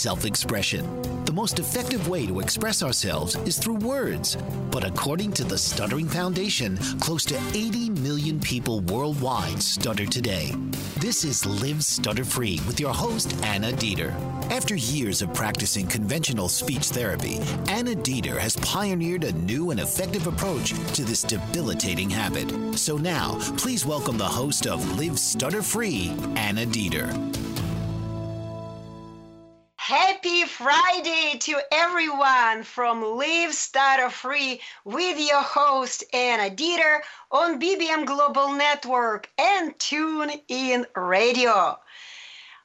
Self expression. The most effective way to express ourselves is through words. But according to the Stuttering Foundation, close to 80 million people worldwide stutter today. This is Live Stutter Free with your host, Anna Dieter. After years of practicing conventional speech therapy, Anna Dieter has pioneered a new and effective approach to this debilitating habit. So now, please welcome the host of Live Stutter Free, Anna Dieter. Happy Friday to everyone from Live Stutter Free with your host Anna Dieter on BBM Global Network and Tune In Radio.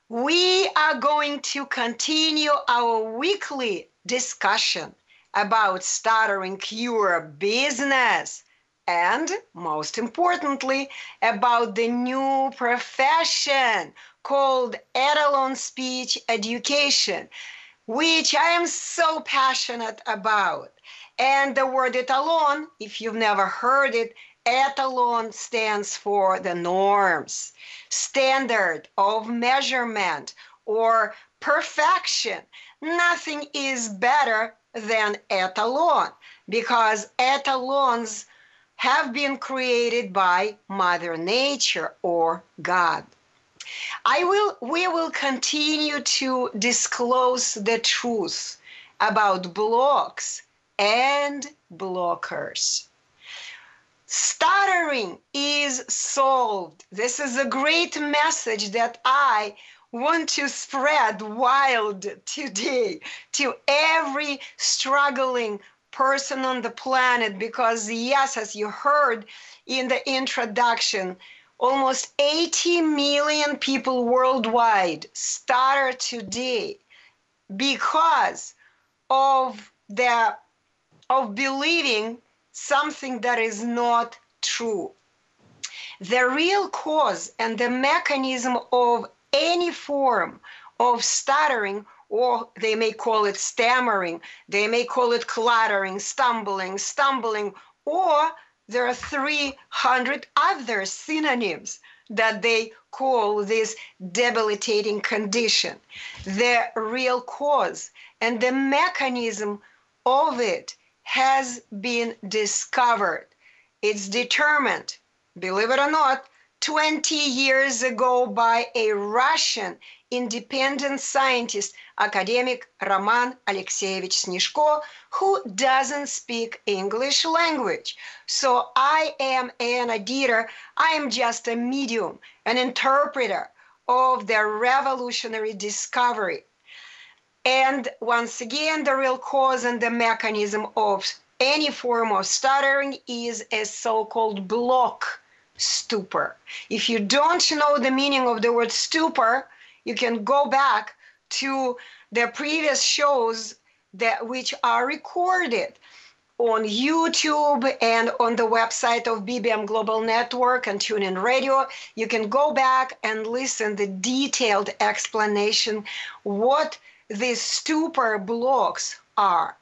We are going to continue our weekly discussion about stuttering cure business and most importantly about the new profession called Etalon Speech Education, which I am so passionate about. And the word etalon, if you've never heard it, etalon stands for the norms, standard of measurement or perfection. Nothing is better than etalon because etalons have been created by Mother Nature or God. I will we will continue to disclose the truth about blocks and blockers. Stuttering is solved. This is a great message that I want to spread wild today to every struggling person on the planet because yes as you heard in the introduction almost 80 million people worldwide stutter today because of the of believing something that is not true. The real cause and the mechanism of any form of stuttering or they may call it stammering they may call it cluttering stumbling stumbling or there are 300 other synonyms that they call this debilitating condition. The real cause and the mechanism of it has been discovered. It's determined, believe it or not, 20 years ago by a Russian independent scientist, academic Roman Alexeyevich Snishko, who doesn't speak English language. So I am an editor. I am just a medium, an interpreter of the revolutionary discovery. And once again, the real cause and the mechanism of any form of stuttering is a so-called block stupor. If you don't know the meaning of the word stupor, you can go back to the previous shows that which are recorded on YouTube and on the website of BBM Global Network and TuneIn Radio. You can go back and listen the detailed explanation what these stupor blocks are.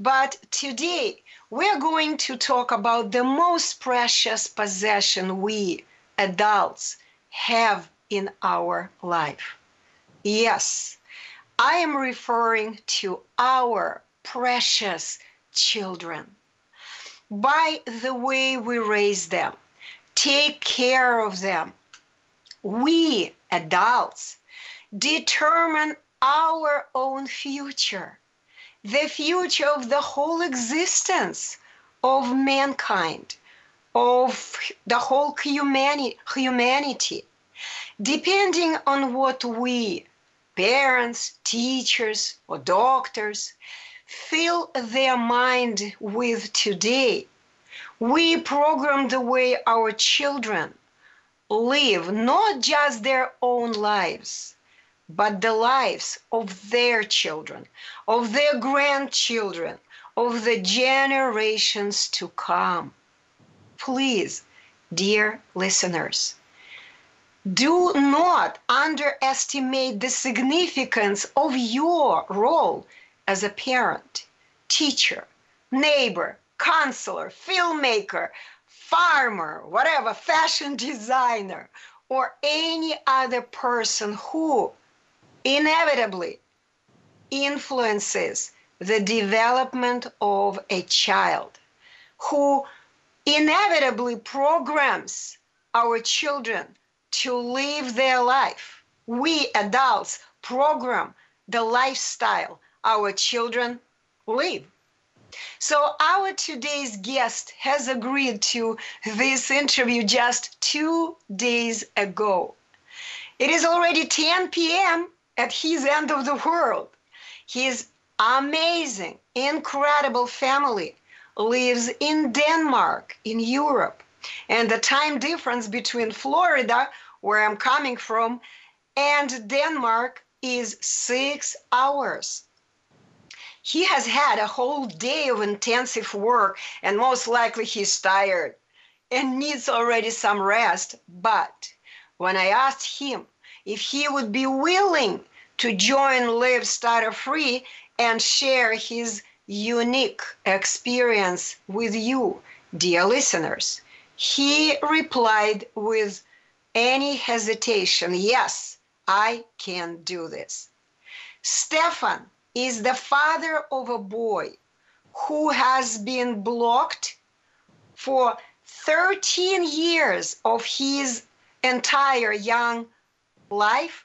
But today we're going to talk about the most precious possession we adults have in our life. Yes, I am referring to our precious children. By the way we raise them, take care of them, we adults determine our own future, the future of the whole existence of mankind, of the whole humani- humanity, depending on what we, parents, teachers, or doctors, fill their mind with today. We program the way our children live not just their own lives, but the lives of their children, of their grandchildren, of the generations to come. Please, dear listeners, do not underestimate the significance of your role as a parent, teacher, neighbor, counselor, filmmaker, farmer, whatever, fashion designer, or any other person who inevitably influences the development of a child, who inevitably programs our children to live their life. We adults program the lifestyle our children live. So, our today's guest has agreed to this interview just two days ago. It is already 10 p.m. at his end of the world. His amazing, incredible family lives in Denmark, in Europe. And the time difference between Florida, where I'm coming from, and Denmark is six hours. He has had a whole day of intensive work, and most likely he's tired and needs already some rest. But when I asked him if he would be willing to join Live Stutter Free and share his unique experience with you, dear listeners, he replied with any hesitation, Yes, I can do this. Stefan is the father of a boy who has been blocked for 13 years of his entire young life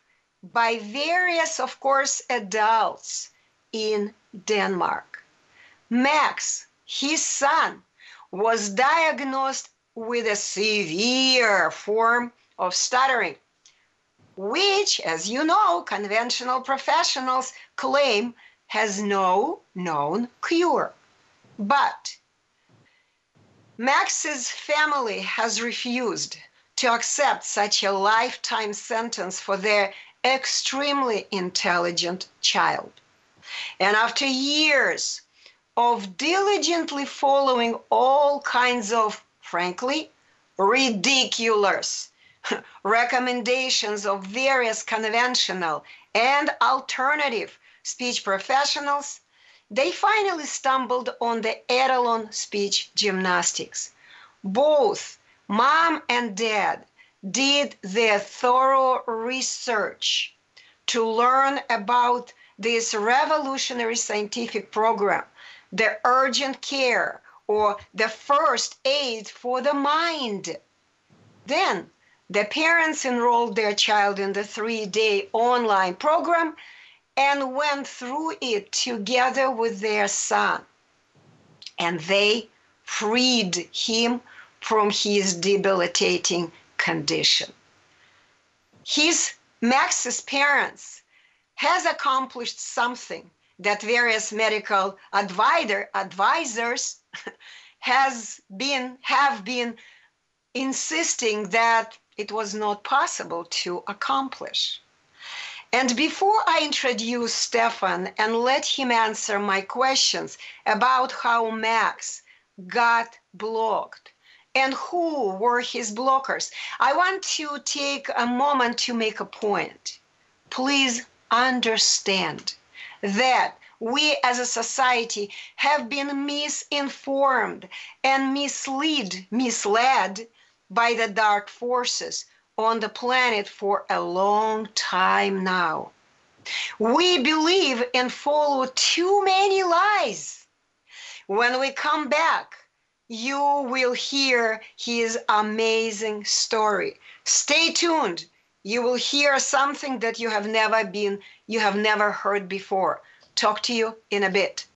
by various, of course, adults in Denmark. Max, his son, was diagnosed with a severe form of stuttering, which, as you know, conventional professionals claim has no known cure. But Max's family has refused to accept such a lifetime sentence for their extremely intelligent child. And after years of diligently following all kinds of, frankly, ridiculous recommendations of various conventional and alternative speech professionals, they finally stumbled on the Etalon speech gymnastics. Both mom and dad did their thorough research to learn about this revolutionary scientific program, the urgent care or the first aid for the mind. Then the parents enrolled their child in the three day online program and went through it together with their son. And they freed him from his debilitating condition. His Max's parents has accomplished something that various medical advisor, advisors has been have been insisting that it was not possible to accomplish. And before I introduce Stefan and let him answer my questions about how Max got blocked and who were his blockers, I want to take a moment to make a point. Please understand that we as a society have been misinformed and misled, misled by the dark forces on the planet for a long time now. We believe and follow too many lies. When we come back, you will hear his amazing story. Stay tuned. You will hear something that you have never been, you have never heard before. Talk to you in a bit.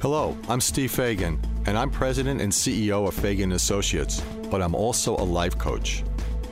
Hello, I'm Steve Fagan, and I'm president and CEO of Fagan Associates, but I'm also a life coach.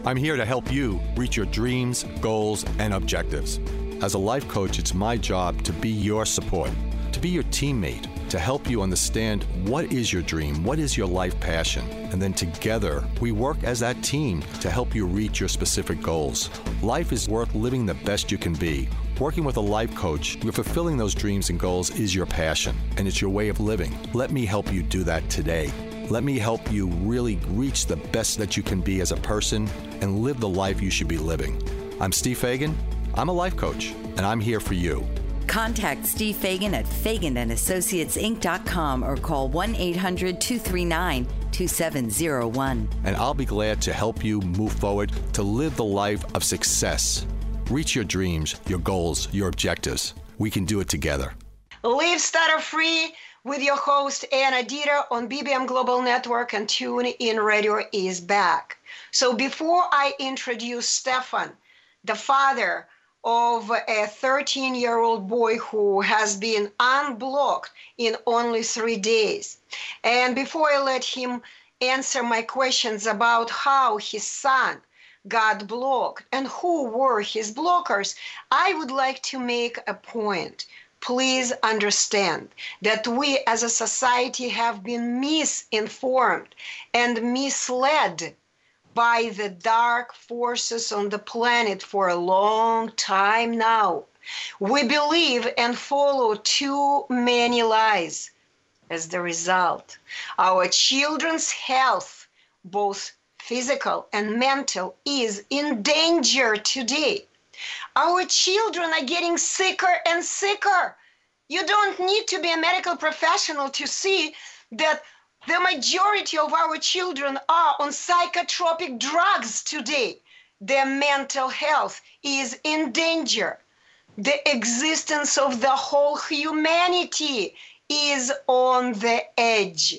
I'm here to help you reach your dreams, goals, and objectives. As a life coach, it's my job to be your support, to be your teammate, to help you understand what is your dream, what is your life passion, and then together we work as that team to help you reach your specific goals. Life is worth living the best you can be. Working with a life coach, you're fulfilling those dreams and goals is your passion, and it's your way of living. Let me help you do that today. Let me help you really reach the best that you can be as a person and live the life you should be living. I'm Steve Fagan. I'm a life coach, and I'm here for you. Contact Steve Fagan at FaganandAssociatesInc.com or call 1 800 239 2701. And I'll be glad to help you move forward to live the life of success. Reach your dreams, your goals, your objectives. We can do it together. Live Stutter Free with your host Anna Dieter on BBM Global Network and Tune In Radio is back. So before I introduce Stefan, the father of a 13 year old boy who has been unblocked in only three days. And before I let him answer my questions about how his son got blocked and who were his blockers, I would like to make a point. Please understand that we as a society have been misinformed and misled by the dark forces on the planet for a long time now. We believe and follow too many lies. As the result, our children's health, both physical and mental, is in danger today. Our children are getting sicker and sicker. You don't need to be a medical professional to see that the majority of our children are on psychotropic drugs today. Their mental health is in danger. The existence of the whole humanity is on the edge.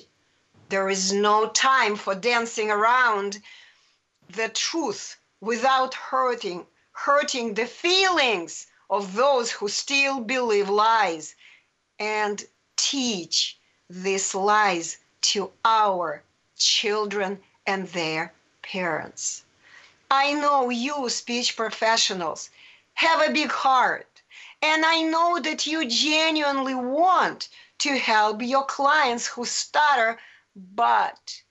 There is no time for dancing around the truth without hurting hurting the feelings of those who still believe lies and teach these lies to our children and their parents. I know you, speech professionals, have a big heart, and I know that you genuinely want to help your clients who stutter, but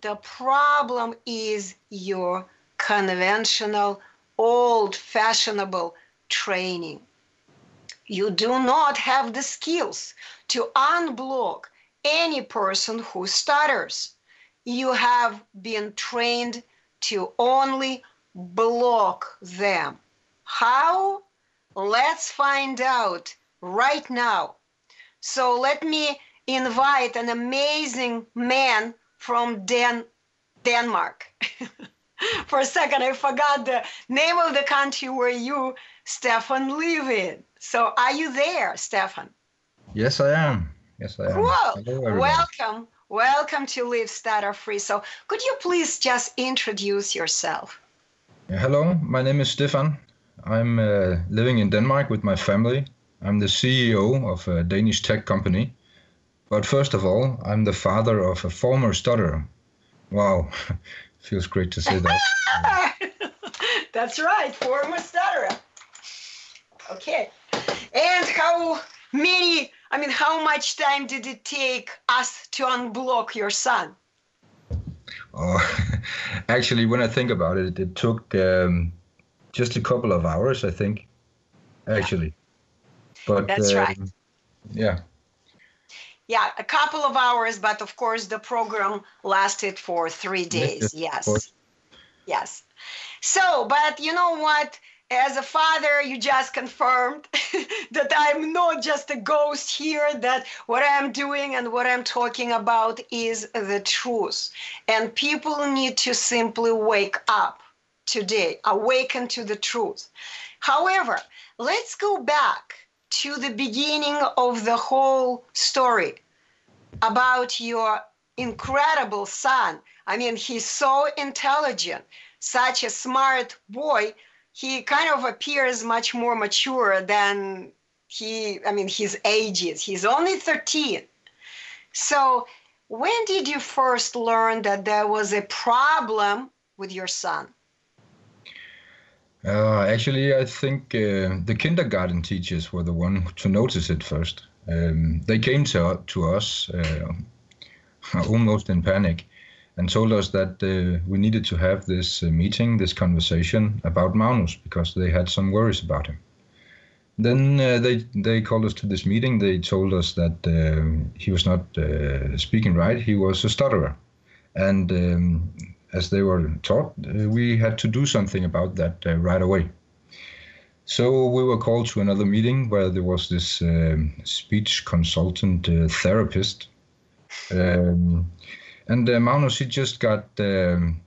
the problem is your conventional, old fashionable training. You do not have the skills to unblock any person who stutters. You have been trained to only block them. How? Let's find out right now. So let me invite an amazing man from Den- Denmark. For a second, I forgot the name of the country where you, Stefan, live in. So are you there, Stefan? Yes, I am. Yes, I am. Cool. Welcome. Welcome to Live Stutter Free. So, could you please just introduce yourself? Hello, my name is Stefan. I'm uh, living in Denmark with my family. I'm the CEO of a Danish tech company. But first of all, I'm the father of a former stutterer. Wow, feels great to say that. That's right, former stutterer. Okay. And how many, I mean, how much time did it take us to unblock your son? Oh, actually, when I think about it, it took um, just a couple of hours, I think, actually. But that's um, right. Yeah. Yeah, a couple of hours, but of course the program lasted for three days. Yes. Yes. So, but you know what? As a father, you just confirmed that I'm not just a ghost here, that what I'm doing and what I'm talking about is the truth. And people need to simply wake up today, awaken to the truth. However, let's go back to the beginning of the whole story about your incredible son. I mean, he's so intelligent, such a smart boy. He kind of appears much more mature than he, I mean, his age is. He's only 13. So, when did you first learn that there was a problem with your son? Uh, actually, I think uh, the kindergarten teachers were the one to notice it first. Um, they came to, to us uh, almost in panic and told us that uh, we needed to have this uh, meeting, this conversation about Magnus because they had some worries about him. Then uh, they they called us to this meeting. They told us that he was not speaking right. He was a stutterer, and um, as they were taught, uh, we had to do something about that uh, right away. So we were called to another meeting where there was this um, speech consultant uh, therapist. Um, and uh, Magnus, he just got, um,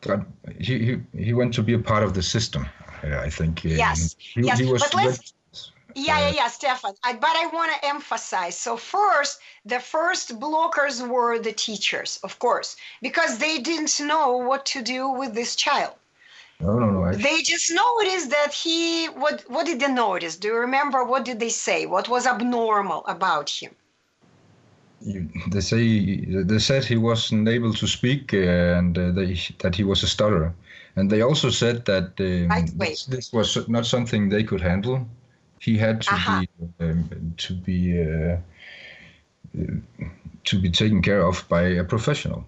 got he, he, he went to be a part of the system, I think. Yes, he, yes. He was but let's, yeah, yeah, yeah, Stefan. I, but I want to emphasize. So first, the first blockers were the teachers, of course, because they didn't know what to do with this child. No, no, no. I... They just noticed that he. What? What did they notice? Do you remember? What did they say? What was abnormal about him? You, they say they said he wasn't able to speak uh, and uh, they, that he was a stutterer, and they also said that um, this, this was not something they could handle he had to be um, to be uh, to be taken care of by a professional.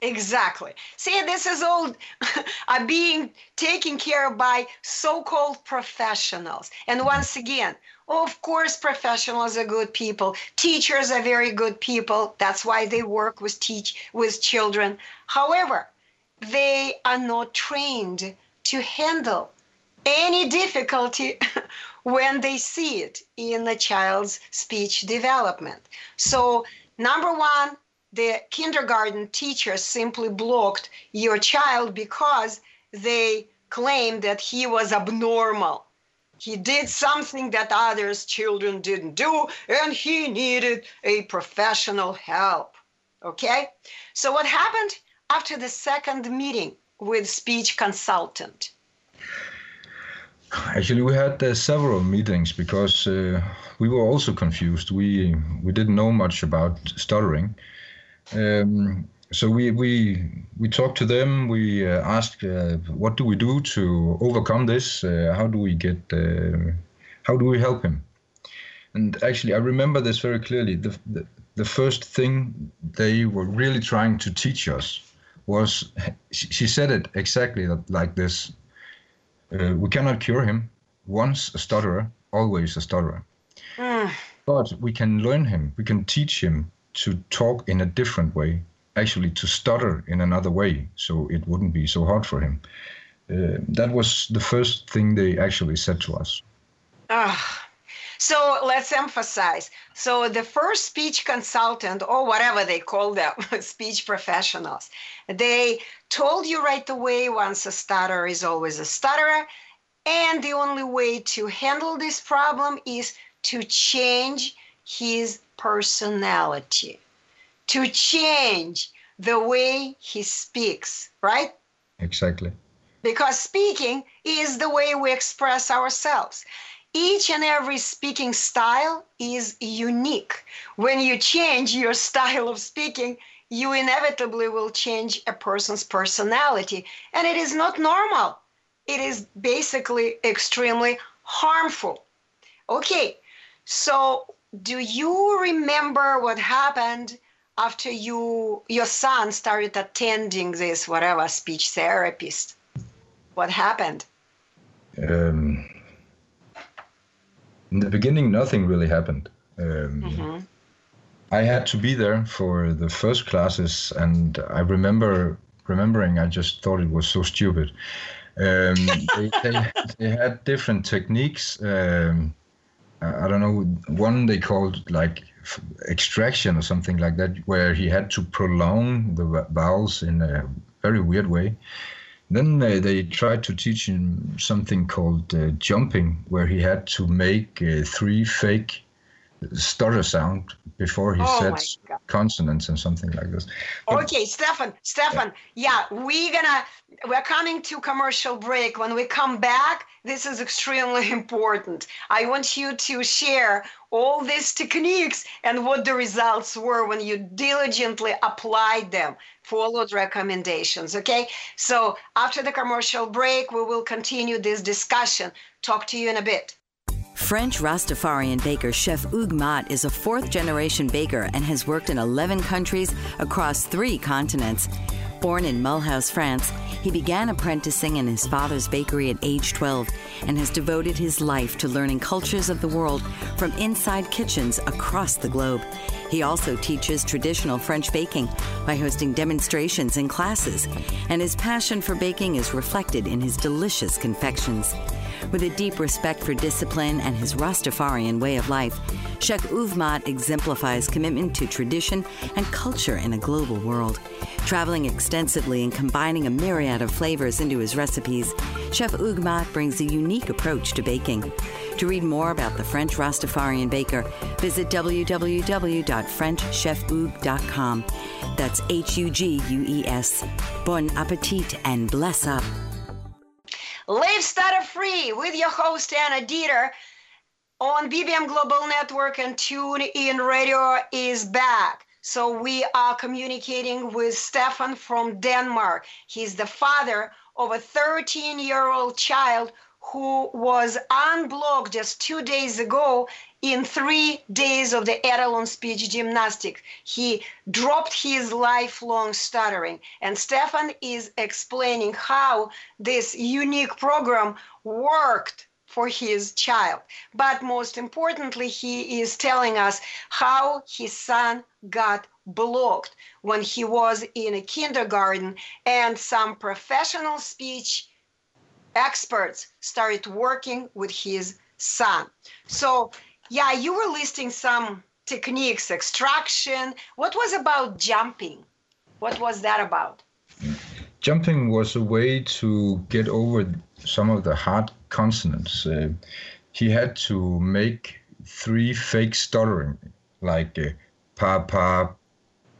Exactly. See, this is all uh, being taken care of by so-called professionals. And once again, of course, professionals are good people. Teachers are very good people. That's why they work with teach with children. However, they are not trained to handle any difficulty when they see it in a child's speech development. So, number one, the kindergarten teacher simply blocked your child because they claimed that he was abnormal. He did something that others children didn't do, and he needed a professional help. Okay? So, what happened after the second meeting with speech consultant? Actually, we had uh, several meetings because uh, we were also confused. We we didn't know much about stuttering, um, so we we we talked to them. We uh, asked, uh, what do we do to overcome this? Uh, how do we get? Uh, how do we help him? And actually, I remember this very clearly. The, the the first thing they were really trying to teach us was she said it exactly like this uh, we cannot cure him. Once a stutterer, always a stutterer. Mm. But we can learn him. We can teach him to talk in a different way, actually to stutter in another way, so it wouldn't be so hard for him. Uh, that was the first thing they actually said to us. Ah. So let's emphasize. So the first speech consultant, or whatever they call them, speech professionals, they told you right away once a stutterer is always a stutterer. And the only way to handle this problem is to change his personality, to change the way he speaks, right? Exactly. Because speaking is the way we express ourselves. Each and every speaking style is unique. When you change your style of speaking, you inevitably will change a person's personality. And it is not normal. It is basically extremely harmful. Okay, so do you remember what happened after you your son started attending this whatever speech therapist? What happened? Um, in the beginning, nothing really happened. Um, mm-hmm. I had to be there for the first classes, and I remember remembering I just thought it was so stupid. Um, they, they, they, had different techniques. Um, I don't know. One they called like extraction or something like that, where he had to prolong the vowels in a very weird way. Then they, they tried to teach him something called uh, jumping, where he had to make uh, three fake stutter sound before he oh said consonants and something like this. But okay, Stefan, Stefan, yeah. yeah, we're gonna we're coming to commercial break. When we come back, this is extremely important. I want you to share all these techniques and what the results were when you diligently applied them, followed recommendations. Okay, so after the commercial break, we will continue this discussion. Talk to you in a bit. French Rastafarian baker Chef Hugues Mott is a fourth generation baker and has worked in 11 countries across three continents. Born in Mulhouse, France, he began apprenticing in his father's bakery at age 12 and has devoted his life to learning cultures of the world from inside kitchens across the globe. He also teaches traditional French baking by hosting demonstrations and classes, and his passion for baking is reflected in his delicious confections. With a deep respect for discipline and his Rastafarian way of life, Chef Hugues Mott exemplifies commitment to tradition and culture in a global world. Traveling extensively and combining a myriad of flavors into his recipes, Chef Mott brings a unique approach to baking. To read more about the French Rastafarian baker, visit www.frenchchefug.com. That's H U G U E S. Bon appetit and bless up. Live Stutter Free with your host Anna Dieter on BBM Global Network and Tune In Radio is back. So we are communicating with Stefan from Denmark. He's the father of a 13 year old child who was unblocked just two days ago in three days of the Etalon speech gymnastics. He dropped his lifelong stuttering. And Stefan is explaining how this unique program worked for his child. But most importantly, he is telling us how his son got blocked when he was in a kindergarten and some professional speech experts started working with his son. So, yeah, you were listing some techniques, extraction. What was about jumping? What was that about? Jumping was a way to get over some of the hard consonants. Uh, he had to make three fake stuttering, like uh, pa, pa,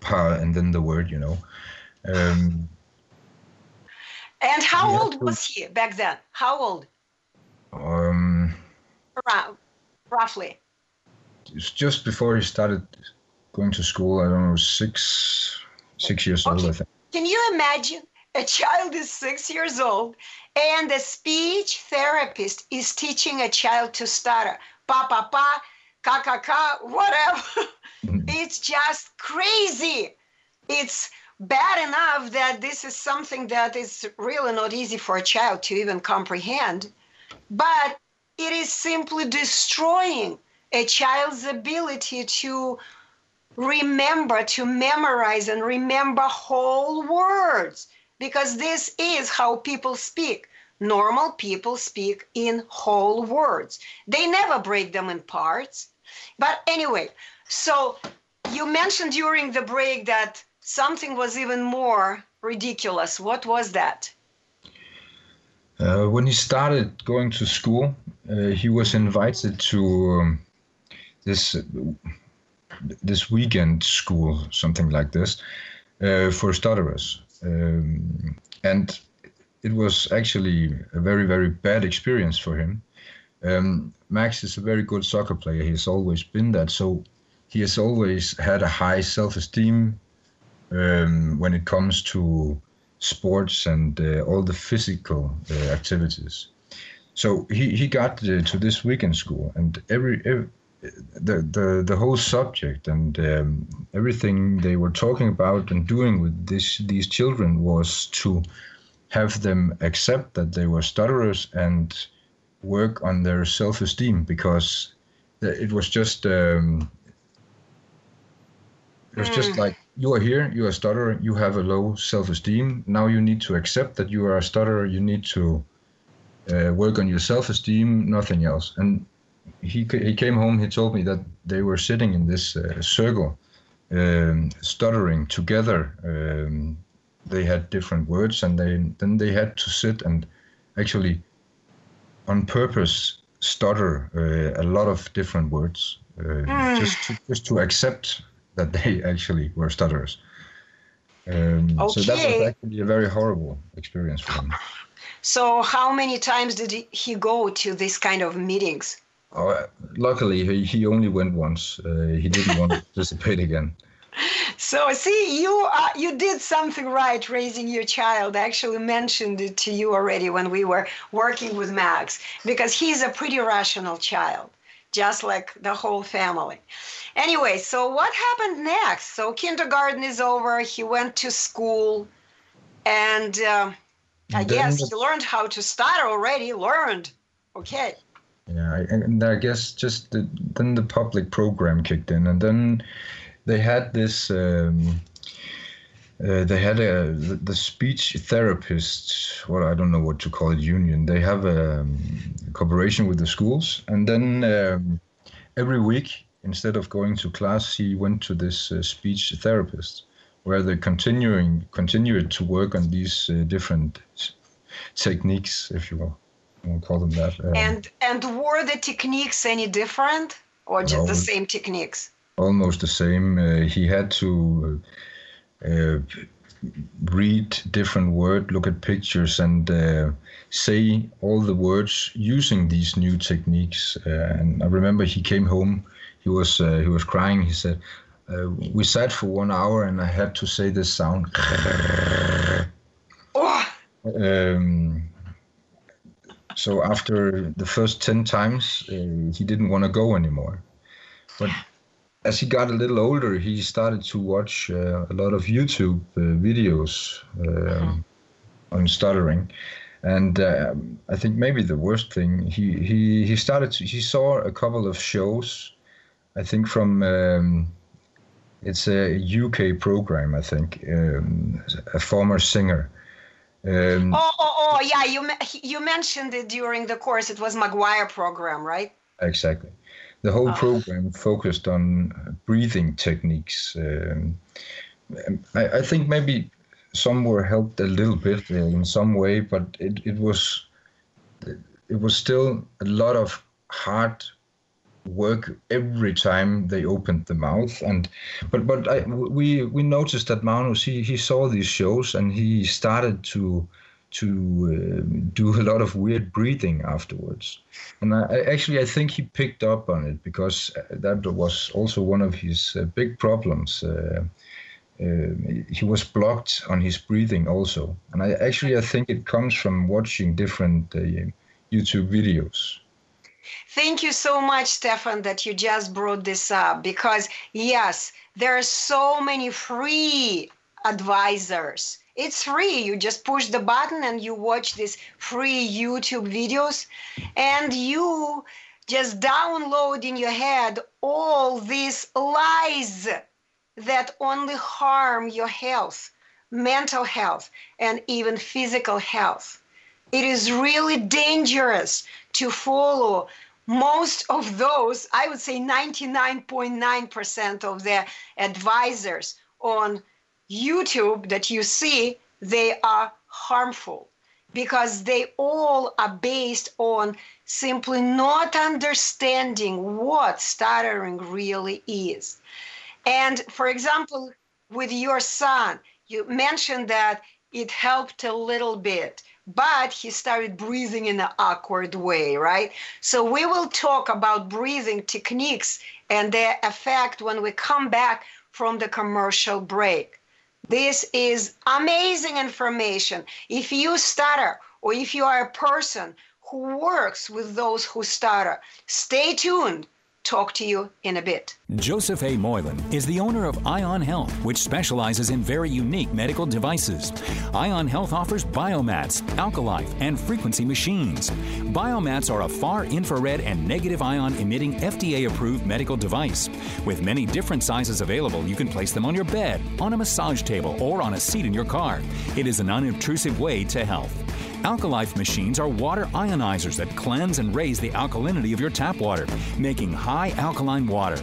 pa, and then the word, you know. Um, and how yeah. old was he back then? How old? Um, Around, roughly. It's just before he started going to school. I don't know, six, six years okay. old. I think. Can you imagine? A child is six years old, and a speech therapist is teaching a child to stutter. Pa pa pa, ka ka ka, whatever. Mm-hmm. it's just crazy. It's bad enough that this is something that is really not easy for a child to even comprehend, but it is simply destroying a child's ability to remember, to memorize, and remember whole words, because this is how people speak. Normal people speak in whole words, they never break them in parts. But anyway, so you mentioned during the break that something was even more ridiculous. What was that? Uh, when he started going to school, uh, he was invited to um, this this weekend school, something like this, uh, for stutterers, um, and it was actually a very very bad experience for him. Um, Max is a very good soccer player. He's always been that. So he has always had a high self-esteem um, when it comes to sports and uh, all the physical uh, activities. So he, he got uh, to this weekend school, and every, every the, the the whole subject and um, everything they were talking about and doing with this these children was to have them accept that they were stutterers and work on their self-esteem because it was just um, it was just like you are here, you are a stutterer, you have a low self-esteem. Now you need to accept that you are a stutterer. You need to uh, work on your self-esteem, nothing else. And he he came home. He told me that they were sitting in this uh, circle, um, stuttering together. Um, they had different words, and they then they had to sit and actually, on purpose, stutter uh, a lot of different words, mm. just to, just to accept that they actually were stutterers. Um, okay. So that was actually a very horrible experience for him. So, how many times did he go to this kind of meetings? Oh, luckily, he, he only went once. Uh, he didn't want to participate again. So, see, you uh, you did something right raising your child. I actually mentioned it to you already when we were working with Max because he's a pretty rational child, just like the whole family. Anyway, so what happened next? So kindergarten is over. He went to school, and uh, I guess he learned how to stutter already. Learned, okay. Yeah, and I guess just the, then the public program kicked in, and then they had this. Um, uh, they had a the, the speech therapists. Well, I don't know what to call it. Union. They have a um, cooperation with the schools, and then um, every week instead of going to class, he went to this uh, speech therapist, where they continuing continued to work on these uh, different techniques, if you will, will call them that. Um, and and were the techniques any different, or just no, the same techniques? Almost the same. Uh, he had to. Uh, read different words, look at pictures, and uh, say all the words using these new techniques. Uh, and I remember he came home he was uh, he was crying. He said, uh, "We sat for one hour, and I had to say this sound." Um, so after the first ten times, uh, he didn't want to go anymore. But as he got a little older, he started to watch uh, a lot of YouTube uh, videos uh-huh. on stuttering, and uh, I think maybe the worst thing he he he started to, he saw a couple of shows I think from um, it's a UK program. I think um, a former singer. Um, oh, oh, oh, yeah. You you mentioned it during the course. It was McGuire program, right? Exactly. The whole oh. program focused on breathing techniques. Um, I, I, think maybe some were helped a little bit in some way, but it, it was it was still a lot of hard work every time they opened the mouth and but but I, we we noticed that Magnus he he saw these shows and he started to to uh, do a lot of weird breathing afterwards. And I, actually I think he picked up on it because uh, that was also one of his uh, big problems. Uh, uh, he was blocked on his breathing also. And I actually I think it comes from watching different uh, YouTube videos. Thank you so much, Stefan, that you just brought this up because, yes, there are so many free advisors. It's free. You just push the button and you watch these free YouTube videos, and you just download in your head all these lies that only harm your health, mental health, and even physical health. It is really dangerous to follow most of those, I would say 99.9% of the advisors on YouTube that you see, they are harmful. because they all are based on simply not understanding what stuttering really is. And for example, with your son, you mentioned that it helped a little bit, but he started breathing in an awkward way, right? So we will talk about breathing techniques and their effect when we come back from the commercial break. This is amazing information. If you stutter or if you are a person who works with those who stutter, stay tuned talk to you in a bit. Joseph A. Moylan is the owner of Ion Health, which specializes in very unique medical devices. Ion Health offers biomats, alkalife, and frequency machines. Biomats are a far infrared and negative ion emitting FDA approved medical device. With many different sizes available, you can place them on your bed, on a massage table, or on a seat in your car. It is an unobtrusive way to health. Alkalife machines are water ionizers that cleanse and raise the alkalinity of your tap water, making high alkaline water.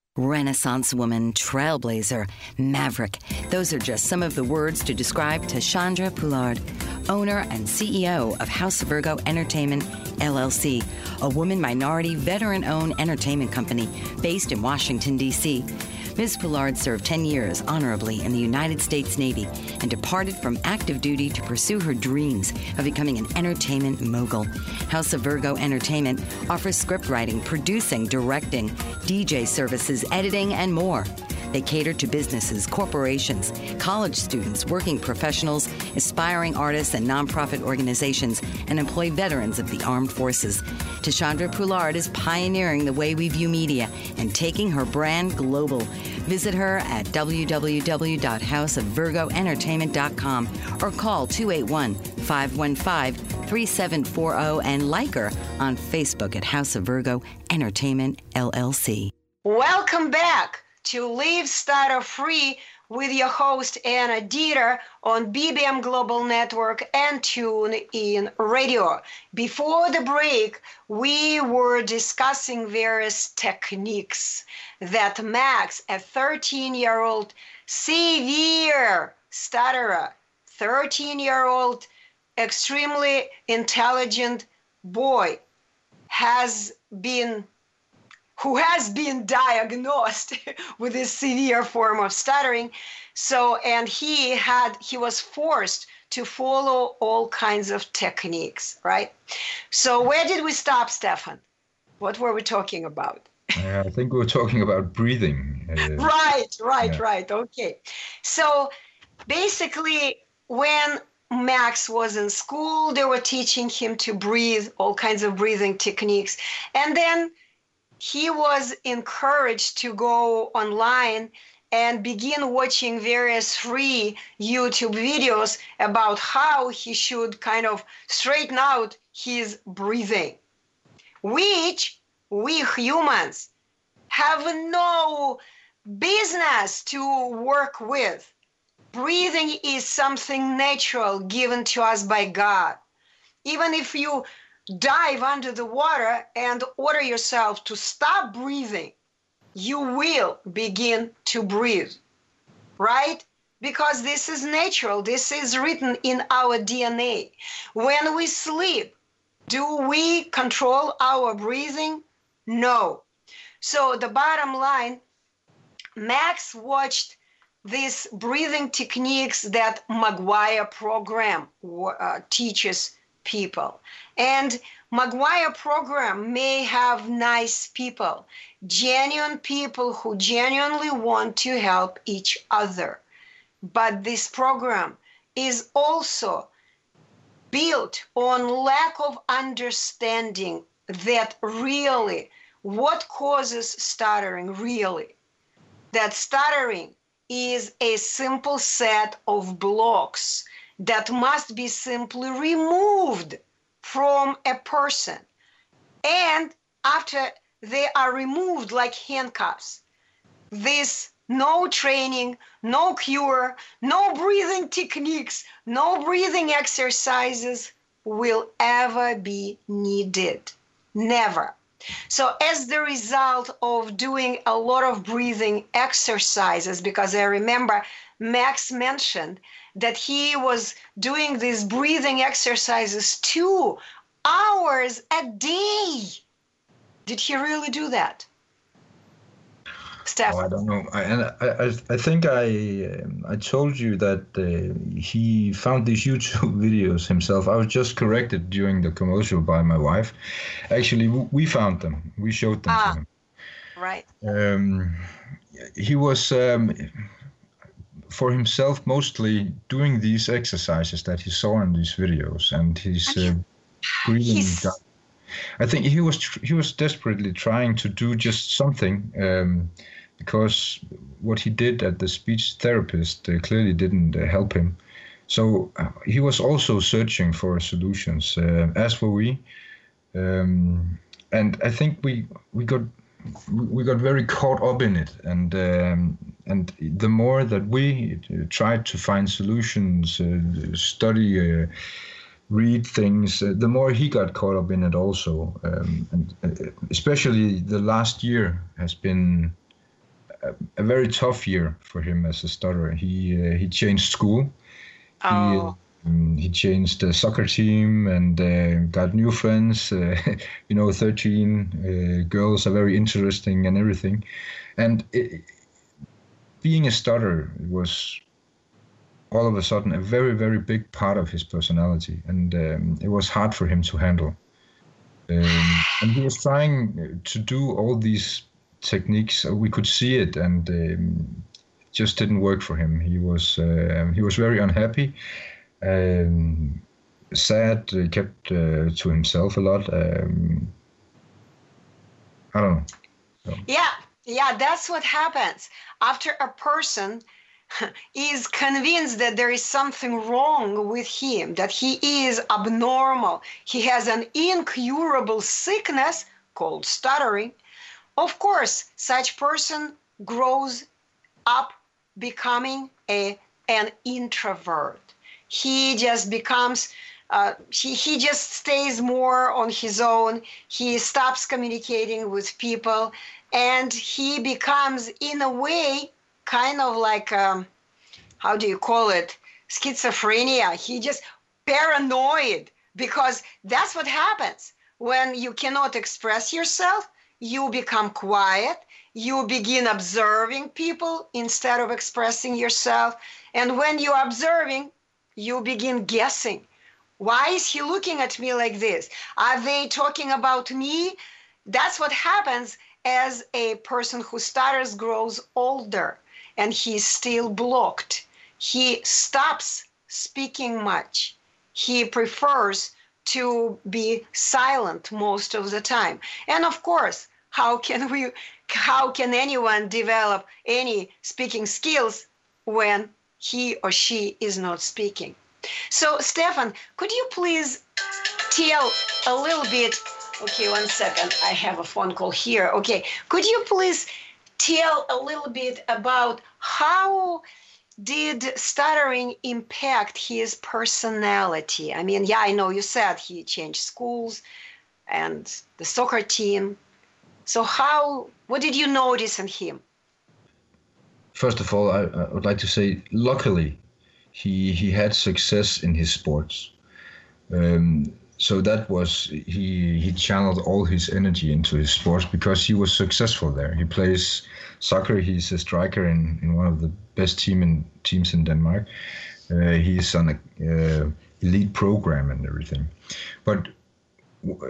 Renaissance woman, trailblazer, maverick. Those are just some of the words to describe Tashandra Poulard, owner and CEO of House of Virgo Entertainment, LLC, a woman minority veteran owned entertainment company based in Washington, D.C. Ms. Poulard served 10 years honorably in the United States Navy and departed from active duty to pursue her dreams of becoming an entertainment mogul. House of Virgo Entertainment offers script writing, producing, directing, DJ services, editing, and more. They cater to businesses, corporations, college students, working professionals, aspiring artists, and nonprofit organizations, and employ veterans of the armed forces. Tashandra Poulard is pioneering the way we view media and taking her brand global. Visit her at www.houseofvirgoentertainment.com or call 281 515 3740 and like her on Facebook at House of Virgo Entertainment LLC. Welcome back to Live Stutter Free with your host Anna Dieter on BBM Global Network and Tune In Radio. Before the break, we were discussing various techniques that Max, a 13 year old severe stutterer, 13 year old extremely intelligent boy, has been who has been diagnosed with this severe form of stuttering. So, and he had, he was forced to follow all kinds of techniques, right? So, where did we stop, Stefan? What were we talking about? Uh, I think we were talking about breathing. Uh, right, right, yeah. right. Okay. So, basically, when Max was in school, they were teaching him to breathe, all kinds of breathing techniques. And then he was encouraged to go online and begin watching various free YouTube videos about how he should kind of straighten out his breathing, which we humans have no business to work with. Breathing is something natural given to us by God. Even if you dive under the water and order yourself to stop breathing, you will begin to breathe, right? Because this is natural, this is written in our DNA. When we sleep, do we control our breathing? No. So, the bottom line Max watched these breathing techniques that McGuire program uh, teaches people. And McGuire program may have nice people, genuine people who genuinely want to help each other. But this program is also built on lack of understanding that really what causes stuttering really that stuttering is a simple set of blocks that must be simply removed from a person. And after they are removed like handcuffs, this no training, no cure, no breathing techniques, no breathing exercises will ever be needed. Never. So, as the result of doing a lot of breathing exercises, because I remember Max mentioned that he was doing these breathing exercises two hours a day. Did he really do that? Steph. Oh, I don't know. I, and I, I, I think I, um, I told you that uh, he found these YouTube videos himself. I was just corrected during the commercial by my wife. Actually, we found them. We showed them ah, to him. Right. Um, he was um, for himself mostly doing these exercises that he saw in these videos, and he's uh, breathing. I think he was he was desperately trying to do just something um, because what he did at the speech therapist uh, clearly didn't uh, help him. So uh, he was also searching for solutions, uh, as were we. Um, and I think we we got we got very caught up in it, and um, and the more that we tried to find solutions, uh, study, uh, read things, uh, the more he got caught up in it also. Um, and uh, especially the last year has been a, a, very tough year for him as a stutterer. He uh, he changed school. Oh. He, um, changed the soccer team and uh, got new friends. you know, 13 girls are very interesting and everything. And it, being a stutterer was all of a sudden a very very big part of his personality. And um, it was hard for him to handle. Um, and he was trying to do all these techniques. We could see it and um, just didn't work for him. He was uh, he was very unhappy um, sad he kept uh, to himself a lot um, i don't know so. yeah yeah, that's what happens. After a person is convinced that there is something wrong with him, that he is abnormal, he has an incurable sickness called stuttering, of course, such person grows up becoming a, an introvert. He just becomes uh, he, he just stays more on his own. He stops communicating with people and he becomes in a way kind of like um, how do you call it? Schizophrenia. He just paranoid because that's what happens. When you cannot express yourself you become quiet. You begin observing people instead of expressing yourself. And when you're observing you begin guessing why is he looking at me like this are they talking about me that's what happens as a person who stutters grows older and he's still blocked, he stops speaking much. He prefers to be silent most of the time. And of course, how can we how can anyone develop any speaking skills when he or she is not speaking? So, Stefan, could you please tell a little bit Okay, one second. I have a phone call here. Okay, could you please tell a little bit about how did stuttering impact his personality? I mean, yeah, I know you said he changed schools and the soccer team. So how what did you notice in him? First of all, I, I would like to say luckily he he had success in his sports. Um, so that was he he channeled all his energy into his sports because he was successful there. He plays soccer. He's a striker in, in one of the best team in teams in Denmark. Uh, he's on a uh, elite program and everything. But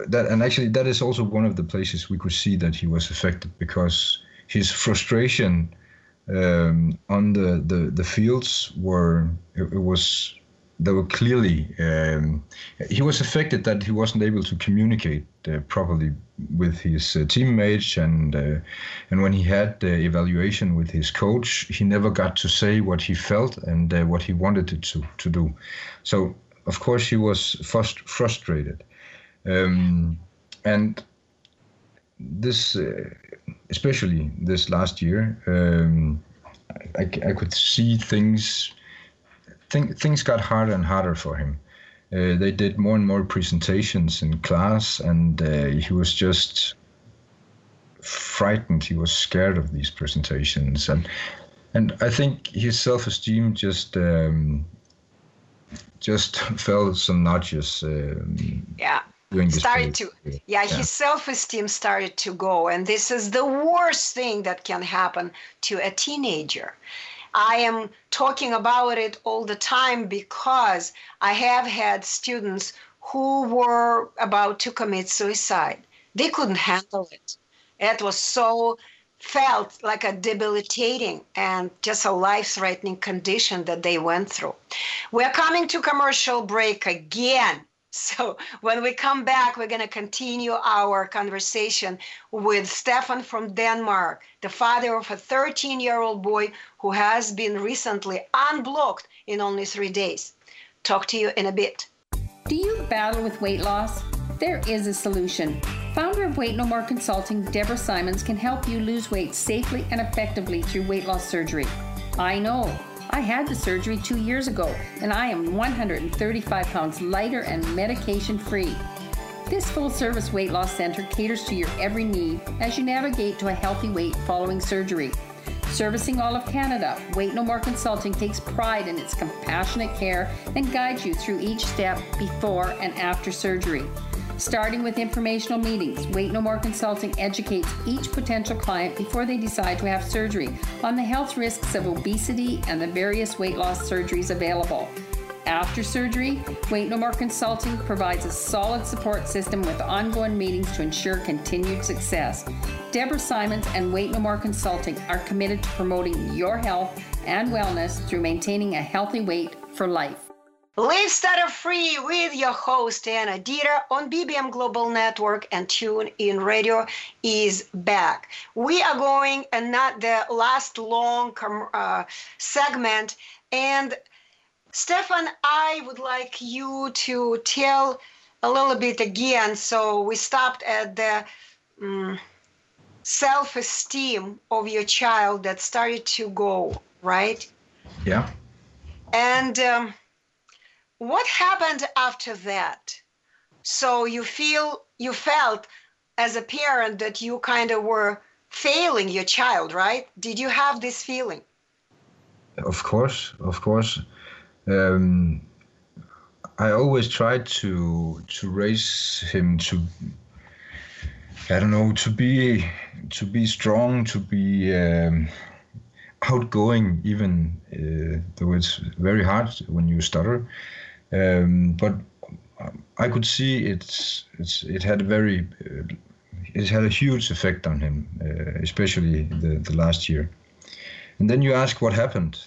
that and actually that is also one of the places we could see that he was affected because his frustration um, on the, the the fields were it, it was there were clearly um, he was affected that he wasn't able to communicate uh, properly with his uh, teammates and uh, and when he had the evaluation with his coach he never got to say what he felt and uh, what he wanted to to do. So of course he was frust- frustrated. Um, and this uh, especially this last year um, I, I could see things things got harder and harder for him. Uh, they did more and more presentations in class, and uh, he was just frightened. He was scared of these presentations, and and I think his self-esteem just um, just fell some notches. Um, yeah. Started to, yeah, yeah, his self-esteem started to go, and this is the worst thing that can happen to a teenager. I am talking about it all the time because I have had students who were about to commit suicide. They couldn't handle it. It was so felt like a debilitating and just a life threatening condition that they went through. We're coming to commercial break again. So, when we come back, we're going to continue our conversation with Stefan from Denmark, the father of a 13 year old boy who has been recently unblocked in only three days. Talk to you in a bit. Do you battle with weight loss? There is a solution. Founder of Weight No More Consulting, Deborah Simons, can help you lose weight safely and effectively through weight loss surgery. I know I had the surgery two years ago, and I am 135 pounds lighter and medication free. This full service weight loss center caters to your every need as you navigate to a healthy weight following surgery. Servicing all of Canada, Weight No More Consulting takes pride in its compassionate care and guides you through each step before and after surgery. Starting with informational meetings, Weight No More Consulting educates each potential client before they decide to have surgery on the health risks of obesity and the various weight loss surgeries available. After surgery, Weight No More Consulting provides a solid support system with ongoing meetings to ensure continued success. Deborah Simons and Weight No More Consulting are committed to promoting your health and wellness through maintaining a healthy weight for life. Live Stutter Free with your host Anna Dieter on BBM Global Network and Tune In Radio is back. We are going and not the last long uh, segment. And Stefan, I would like you to tell a little bit again. So we stopped at the um, self esteem of your child that started to go, right? Yeah. And um, what happened after that? So you feel you felt as a parent that you kind of were failing your child, right? Did you have this feeling? Of course, of course. Um, I always tried to to raise him to I don't know to be to be strong, to be um, outgoing, even uh, though it's very hard when you stutter. Um, but I could see it's, it's it had a very uh, it had a huge effect on him, uh, especially the, the last year. And then you ask what happened.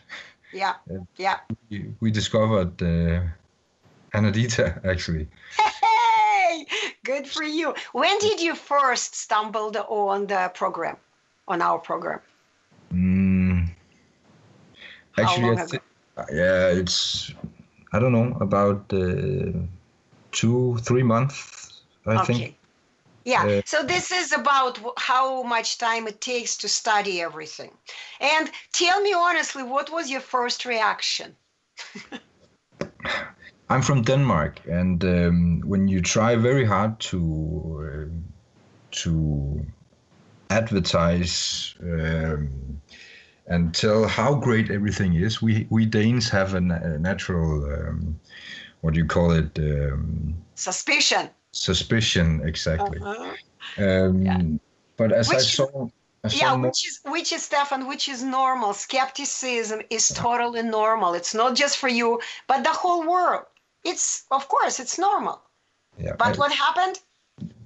Yeah, uh, yeah. We, we discovered uh, Anna Dieter actually. Hey, good for you. When did you first stumble on the program, on our program? Mm, actually, th- yeah, it's I don't know, about uh, two, three months, I okay. think. Yeah, uh, so this is about how much time it takes to study everything. And tell me honestly, what was your first reaction? I'm from Denmark, and um, when you try very hard to uh, to advertise um, and tell how great everything is. We we Danes have a, a natural, um, what do you call it? Um, suspicion. Suspicion, exactly. Uh-huh. Um, yeah. But as which, I saw. I saw yeah, more... which is which is Stefan, which is normal. Skepticism is totally normal. It's not just for you, but the whole world. It's of course it's normal. Yeah, but I, what happened?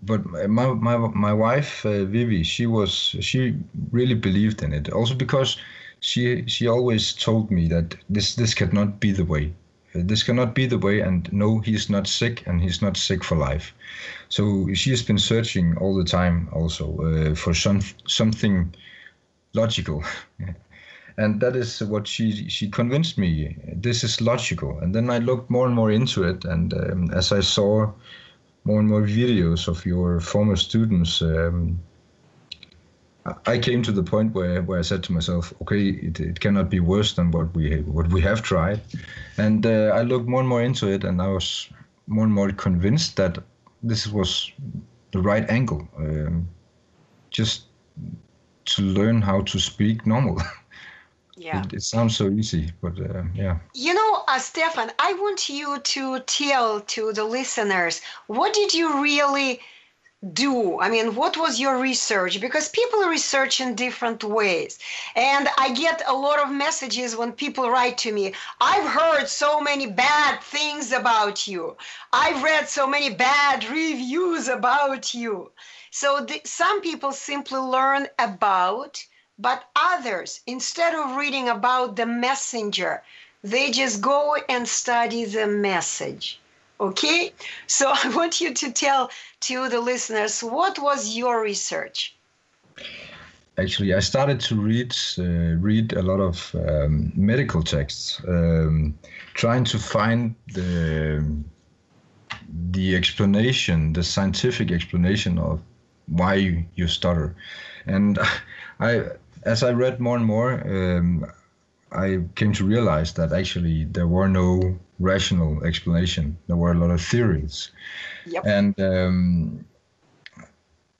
But my my my wife uh, Vivi, she was she really believed in it. Also because she she always told me that this this cannot be the way. this cannot be the way. And no, he's not sick, and he's not sick for life. So she has been searching all the time, also uh, for some something logical. and that is what she she convinced me this is logical and then i looked more and more into it and um, as i saw more and more videos of your former students um, I came to the point where, where I said to myself, okay, it, it cannot be worse than what we what we have tried, and uh, I looked more and more into it, and I was more and more convinced that this was the right angle, um, just to learn how to speak normal. Yeah. It, it sounds so easy, but uh, yeah. You know, uh, Stefan, I want you to tell to the listeners what did you really do? I mean, what was your research? Because people research in different ways. And I get a lot of messages when people write to me I've heard so many bad things about you, I've read so many bad reviews about you. So the, some people simply learn about but others, instead of reading about the messenger, they just go and study the message. Okay? So I want you to tell to the listeners what was your research? Actually, I started to read uh, read a lot of um, medical texts, um, trying to find the the explanation, the scientific explanation of why you, you stutter. And I as I read more and more, um, I came to realize that actually there were no rational explanation. There were a lot of theories, Yep. and um,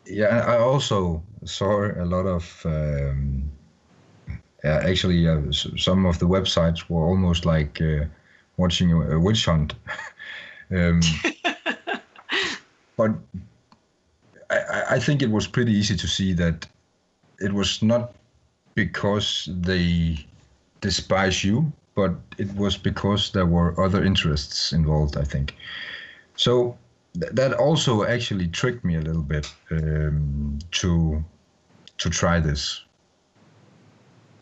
yeah, I also saw a lot of. Um, actually, uh, some of the websites were almost like uh, watching a, witch hunt. um, but I- I think it was pretty easy to see that it was not because they despise you, but it was because there were other interests involved, I think. So th- that also actually tricked me a little bit um, to to try this.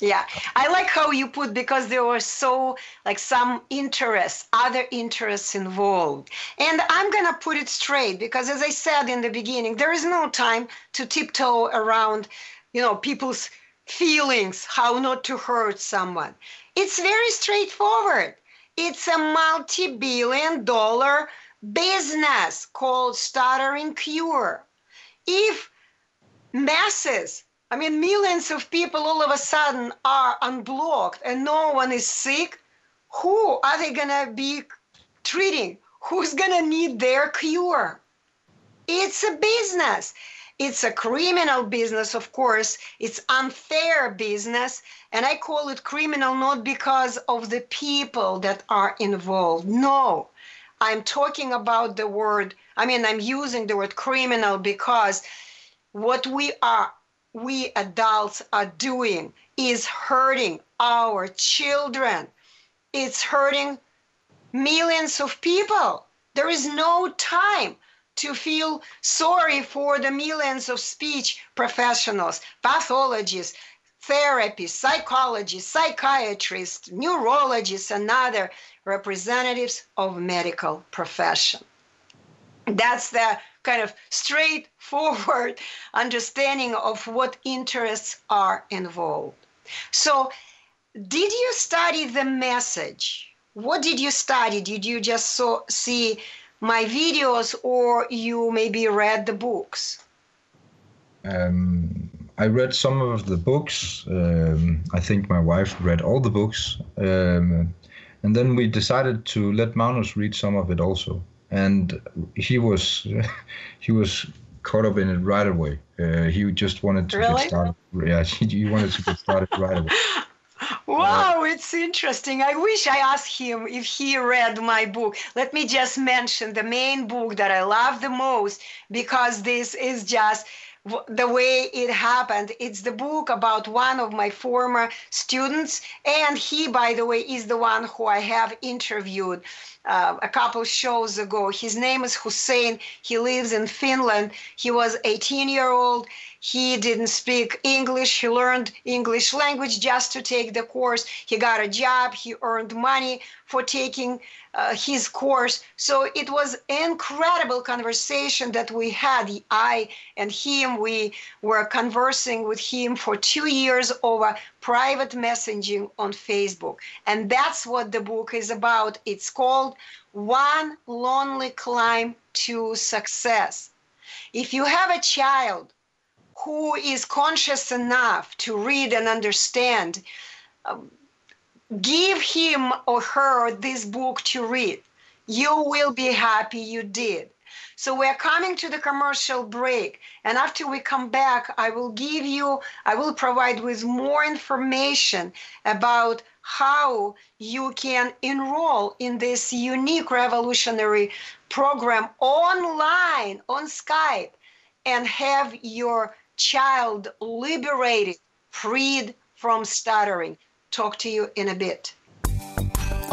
Yeah, I like how you put because there were so like some interests, other interests involved. And I'm gonna put it straight because as I said in the beginning, there is no time to tiptoe around, you know, people's feelings, how not to hurt someone. It's very straightforward. It's a multi-billion dollar business called Stuttering Cure. If masses I mean, millions of people all of a sudden are unblocked and no one is sick. Who are they going to be treating? Who's going to need their cure? It's a business. It's a criminal business, of course. It's unfair business. And I call it criminal not because of the people that are involved. No, I'm talking about the word, I mean, I'm using the word criminal because what we are we adults are doing is hurting our children. It's hurting millions of people. There is no time to feel sorry for the millions of speech professionals, pathologists, therapists, psychologists, psychiatrists, neurologists, and other representatives of medical profession. That's the kind of straightforward understanding of what interests are involved. So, did you study the message? What did you study? Did you just so, see my videos or you maybe read the books? Um, I read some of the books. Um, I think my wife read all the books. Um, and then we decided to let Magnus read some of it also. And he was he was caught up in it right away. Uh, he just wanted to Really? get started. Yeah, he wanted to get started right away. Wow, it's interesting. I wish I asked him if he read my book. Let me just mention the main book that I love the most because this is just the way it happened. It's the book about one of my former students, and he, by the way, is the one who I have interviewed uh, a couple shows ago. His name is Hussein. He lives in Finland. He was 18 year old. He didn't speak English. He learned English language just to take the course. He got a job. He earned money for taking uh, his course. So it was incredible conversation that we had. I and him, we were conversing with him for two years over private messaging on Facebook. And that's what the book is about. It's called One Lonely Climb to Success. If you have a child who is conscious enough to read and understand, um, give him or her this book to read. You will be happy you did. So we're coming to the commercial break. And after we come back, I will give you, I will provide with more information about how you can enroll in this unique revolutionary program online on Skype and have your child liberated, freed from stuttering talk to you in a bit.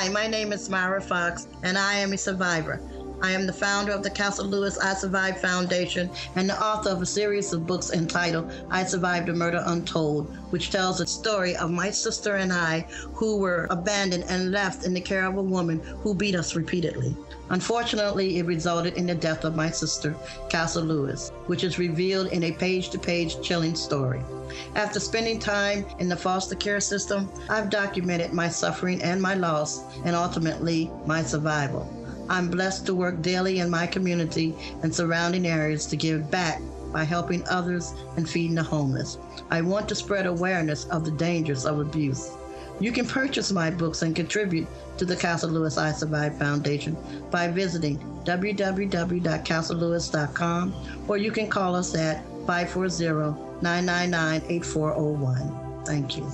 Hi, my name is Myra Fox, and I am a survivor. I am the founder of the Castle Lewis I Survived Foundation and the author of a series of books entitled I Survived a Murder Untold, which tells the story of my sister and I who were abandoned and left in the care of a woman who beat us repeatedly. Unfortunately, it resulted in the death of my sister, Castle Lewis, which is revealed in a page to page chilling story. After spending time in the foster care system, I've documented my suffering and my loss, and ultimately my survival. I'm blessed to work daily in my community and surrounding areas to give back by helping others and feeding the homeless. I want to spread awareness of the dangers of abuse. You can purchase my books and contribute to the Castle Lewis I Survive Foundation by visiting www.castlelewis.com or you can call us at 540 999 8401. Thank you.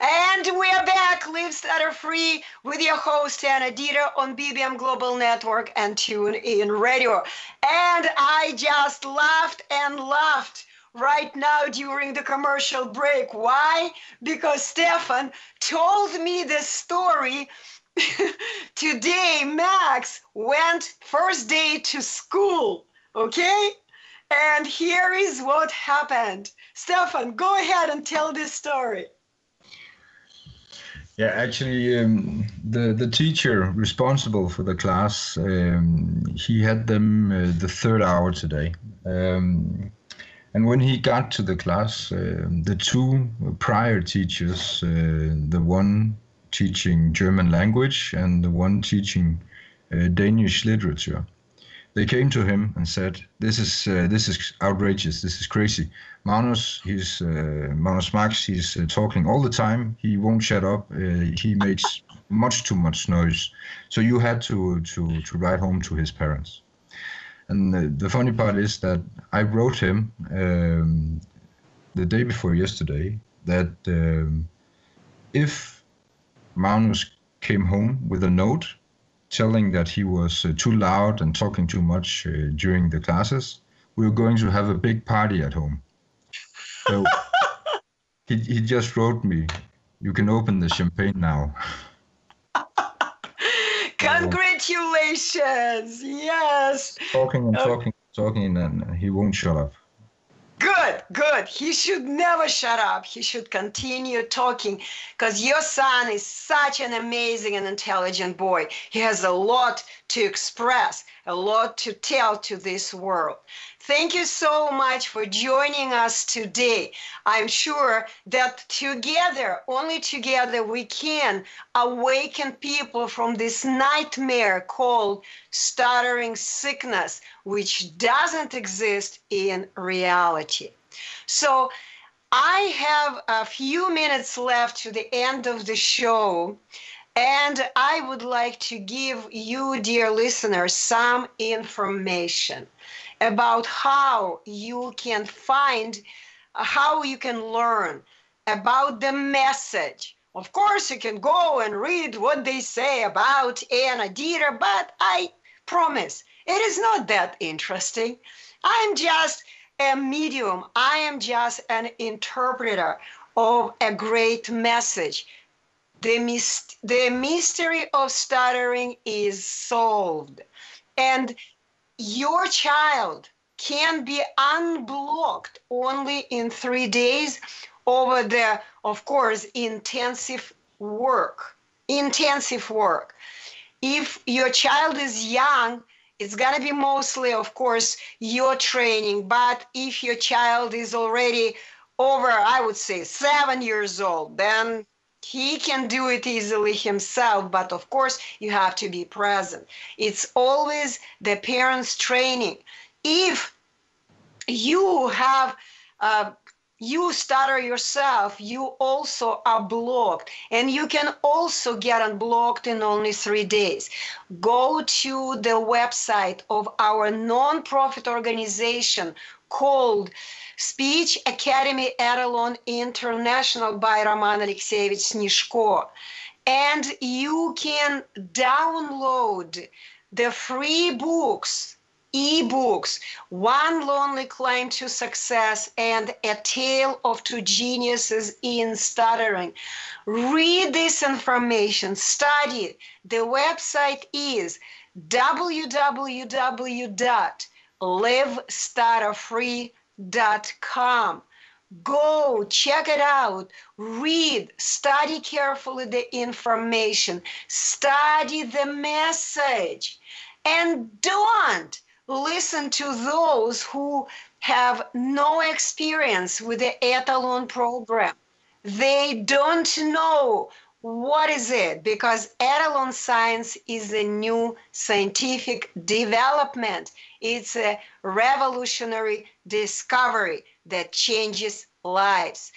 And we are back, Live Stutter Free, with your host Anna Dieter on BBM Global Network and Tune In Radio. And I just laughed and laughed right now during the commercial break. Why? Because Stefan told me the story. Today, Max went first day to school, okay? And here is what happened. Stefan, go ahead and tell this story. Yeah, actually, um, the the teacher responsible for the class, um, he had them uh, the third hour today, um, and when he got to the class, uh, the two prior teachers, uh, the one teaching German language and the one teaching uh, Danish literature, they came to him and said, "This is uh, this is outrageous. This is crazy. Magnus, he's uh, Magnus Max. He's uh, talking all the time. He won't shut up. He makes much too much noise. So you had to to to write home to his parents." And the, the funny part is that I wrote him um, the day before yesterday that um, if Magnus came home with a note telling that he was uh, too loud and talking too much uh, during the classes, we were going to have a big party at home. So he, he just wrote me, You can open the champagne now. Congratulations! Yes. Talking and um, talking, and talking, and he won't shut up. Good. Good, good. He should never shut up. He should continue talking because your son is such an amazing and intelligent boy. He has a lot to express, a lot to tell to this world. Thank you so much for joining us today. I'm sure that together, only together, we can awaken people from this nightmare called stuttering sickness, which doesn't exist in reality. So, I have a few minutes left to the end of the show. And I would like to give you, dear listeners, some information about how you can find, how you can learn about the message. Of course, you can go and read what they say about Anna Dieter, but I promise it is not that interesting. I'm just a medium, I am just an interpreter of a great message. The, myst- the mystery of stuttering is solved. And your child can be unblocked only in three days over the, of course, intensive work. Intensive work. If your child is young, it's going to be mostly, of course, your training. But if your child is already over, I would say, seven years old, then he can do it easily himself but of course you have to be present. It's always the parents training. If you have uh, you stutter yourself. You also are blocked. And you can also get unblocked in only three days. Go to the website of our non-profit organization called Speech Academy Etalon International by Roman Alexeyevich Snishko. And you can download the free books, e-books, One Lonely Claim to Success and A Tale of Two Geniuses in Stuttering. Read this information, study it. The website is www.livestutterfree.com. Go check it out, read, study carefully the information, study the message, and don't listen to those who have no experience with the Etalon program. They don't know what is it? Because Etalon science is a new scientific development. It's a revolutionary discovery that changes lives.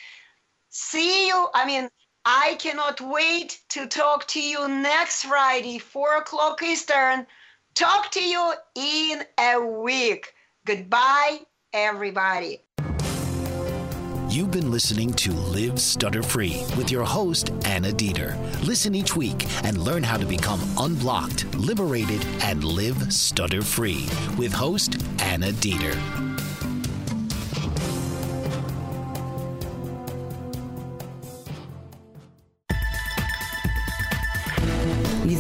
See you. I mean, I cannot wait to talk to you next Friday, 4 o'clock Eastern. Talk to you in a week. Goodbye, everybody. You've been listening to Live Stutter Free with your host, Anna Dieter. Listen each week and learn how to become unblocked, liberated, and live stutter free with host Anna Dieter.